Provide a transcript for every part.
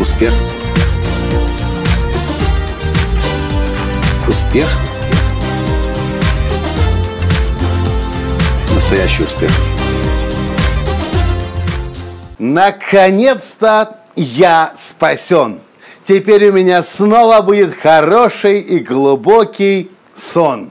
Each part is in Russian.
Успех. Успех. Настоящий успех. Наконец-то я спасен. Теперь у меня снова будет хороший и глубокий сон.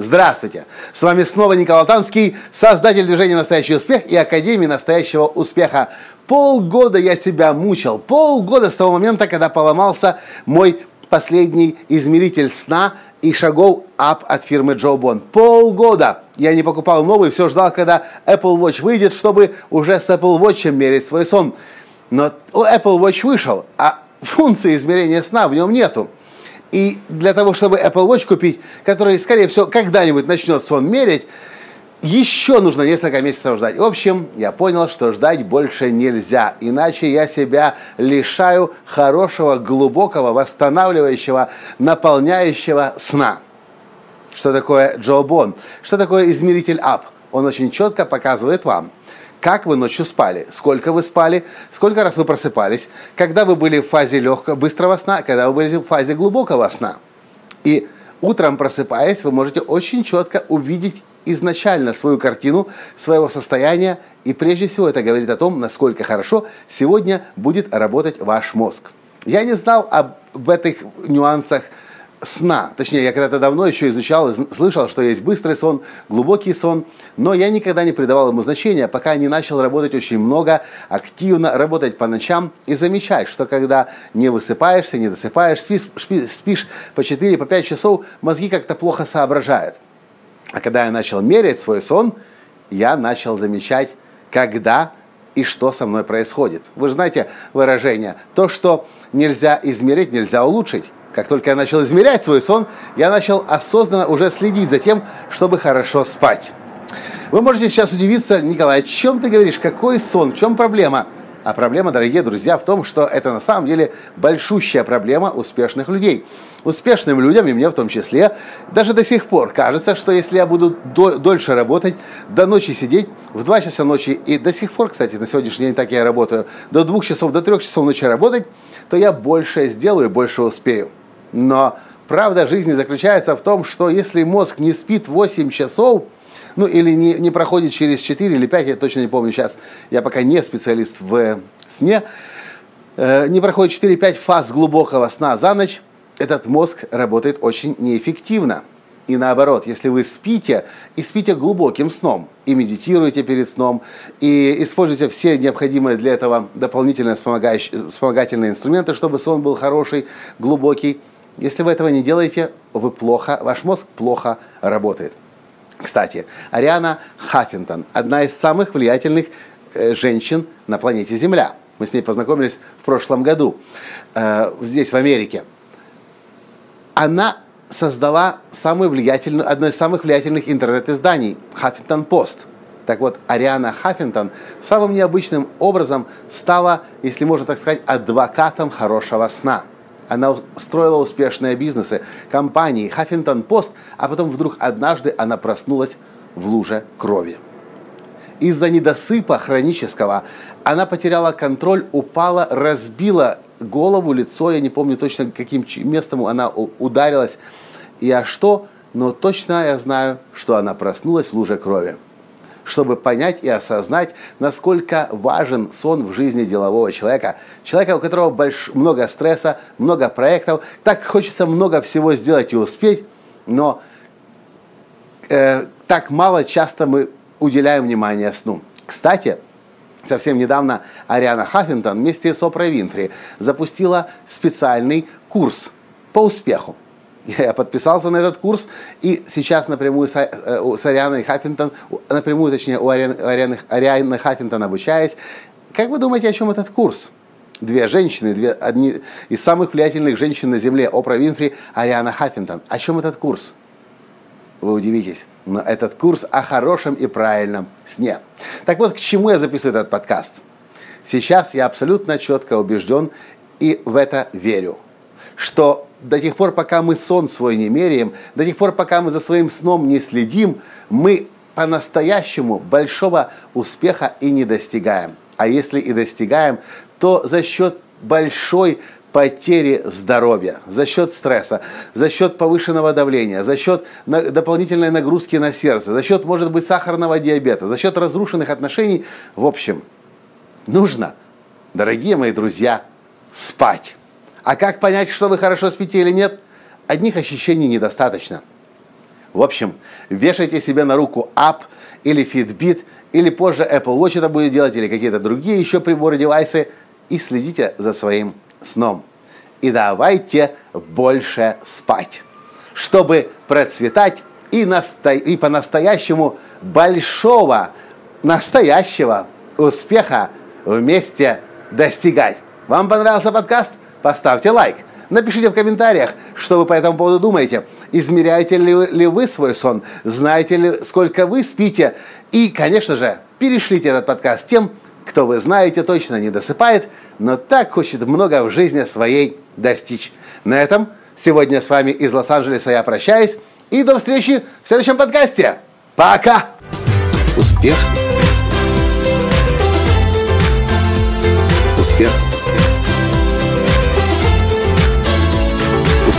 Здравствуйте! С вами снова Николай Танский, создатель движения «Настоящий успех» и Академии «Настоящего успеха». Полгода я себя мучил, полгода с того момента, когда поломался мой последний измеритель сна и шагов ап от фирмы Джо Бон. Полгода я не покупал новый, все ждал, когда Apple Watch выйдет, чтобы уже с Apple Watch мерить свой сон. Но Apple Watch вышел, а функции измерения сна в нем нету. И для того, чтобы Apple Watch купить, который, скорее всего, когда-нибудь начнет сон мерить, еще нужно несколько месяцев ждать. В общем, я понял, что ждать больше нельзя, иначе я себя лишаю хорошего, глубокого, восстанавливающего, наполняющего сна. Что такое Джо Бон? Что такое измеритель АП? Он очень четко показывает вам, как вы ночью спали, сколько вы спали, сколько раз вы просыпались, когда вы были в фазе легкого, быстрого сна, когда вы были в фазе глубокого сна. И утром просыпаясь, вы можете очень четко увидеть изначально свою картину своего состояния, и прежде всего это говорит о том, насколько хорошо сегодня будет работать ваш мозг. Я не знал об этих нюансах сна. Точнее, я когда-то давно еще изучал, слышал, что есть быстрый сон, глубокий сон, но я никогда не придавал ему значения, пока не начал работать очень много, активно работать по ночам и замечать, что когда не высыпаешься, не досыпаешь, спишь, спишь по 4-5 по часов, мозги как-то плохо соображают. А когда я начал мерять свой сон, я начал замечать, когда и что со мной происходит. Вы же знаете выражение, то, что нельзя измерить, нельзя улучшить. Как только я начал измерять свой сон, я начал осознанно уже следить за тем, чтобы хорошо спать. Вы можете сейчас удивиться, Николай, о чем ты говоришь, какой сон, в чем проблема? А проблема, дорогие друзья, в том, что это на самом деле большущая проблема успешных людей. Успешным людям, и мне в том числе, даже до сих пор кажется, что если я буду дольше работать, до ночи сидеть, в 2 часа ночи, и до сих пор, кстати, на сегодняшний день так я работаю, до 2 часов, до 3 часов ночи работать, то я больше сделаю, больше успею. Но правда жизни заключается в том, что если мозг не спит 8 часов, ну или не, не проходит через 4 или 5, я точно не помню сейчас, я пока не специалист в сне, э, не проходит 4-5 фаз глубокого сна за ночь, этот мозг работает очень неэффективно. И наоборот, если вы спите, и спите глубоким сном, и медитируете перед сном, и используете все необходимые для этого дополнительные вспомогательные инструменты, чтобы сон был хороший, глубокий, если вы этого не делаете, вы плохо, ваш мозг плохо работает. Кстати, Ариана Хаффинтон, одна из самых влиятельных э, женщин на планете Земля. Мы с ней познакомились в прошлом году э, здесь, в Америке. Она создала самую влиятельную, одно из самых влиятельных интернет-изданий Хаффинтон Пост. Так вот, Ариана Хаффинтон самым необычным образом стала, если можно так сказать, адвокатом хорошего сна – она строила успешные бизнесы, компании, Хаффинтон Пост, а потом вдруг однажды она проснулась в луже крови. Из-за недосыпа хронического она потеряла контроль, упала, разбила голову, лицо, я не помню точно, каким местом она ударилась. И а что, но точно я знаю, что она проснулась в луже крови чтобы понять и осознать, насколько важен сон в жизни делового человека. Человека, у которого больш... много стресса, много проектов, так хочется много всего сделать и успеть, но э, так мало часто мы уделяем внимание сну. Кстати, Совсем недавно Ариана Хаффинтон вместе с Опрой Винфри запустила специальный курс по успеху. Я подписался на этот курс, и сейчас напрямую с, э, Арианой Хаппинтон, напрямую, точнее, у Арианы, Арианы, Хаппинтон обучаюсь. Как вы думаете, о чем этот курс? Две женщины, две, одни из самых влиятельных женщин на Земле, Опра Винфри, Ариана Хаппинтон. О чем этот курс? Вы удивитесь. Но этот курс о хорошем и правильном сне. Так вот, к чему я записываю этот подкаст? Сейчас я абсолютно четко убежден и в это верю, что до тех пор, пока мы сон свой не меряем, до тех пор, пока мы за своим сном не следим, мы по-настоящему большого успеха и не достигаем. А если и достигаем, то за счет большой потери здоровья за счет стресса, за счет повышенного давления, за счет дополнительной нагрузки на сердце, за счет, может быть, сахарного диабета, за счет разрушенных отношений. В общем, нужно, дорогие мои друзья, спать. А как понять, что вы хорошо спите или нет? Одних ощущений недостаточно. В общем, вешайте себе на руку App или Fitbit, или позже Apple Watch это будет делать, или какие-то другие еще приборы, девайсы, и следите за своим сном. И давайте больше спать, чтобы процветать и, насто... и по-настоящему большого, настоящего успеха вместе достигать. Вам понравился подкаст? Поставьте лайк. Напишите в комментариях, что вы по этому поводу думаете. Измеряете ли, ли вы свой сон? Знаете ли, сколько вы спите? И, конечно же, перешлите этот подкаст тем, кто вы знаете точно не досыпает, но так хочет много в жизни своей достичь. На этом сегодня с вами из Лос-Анджелеса я прощаюсь. И до встречи в следующем подкасте. Пока! Успех! Успех!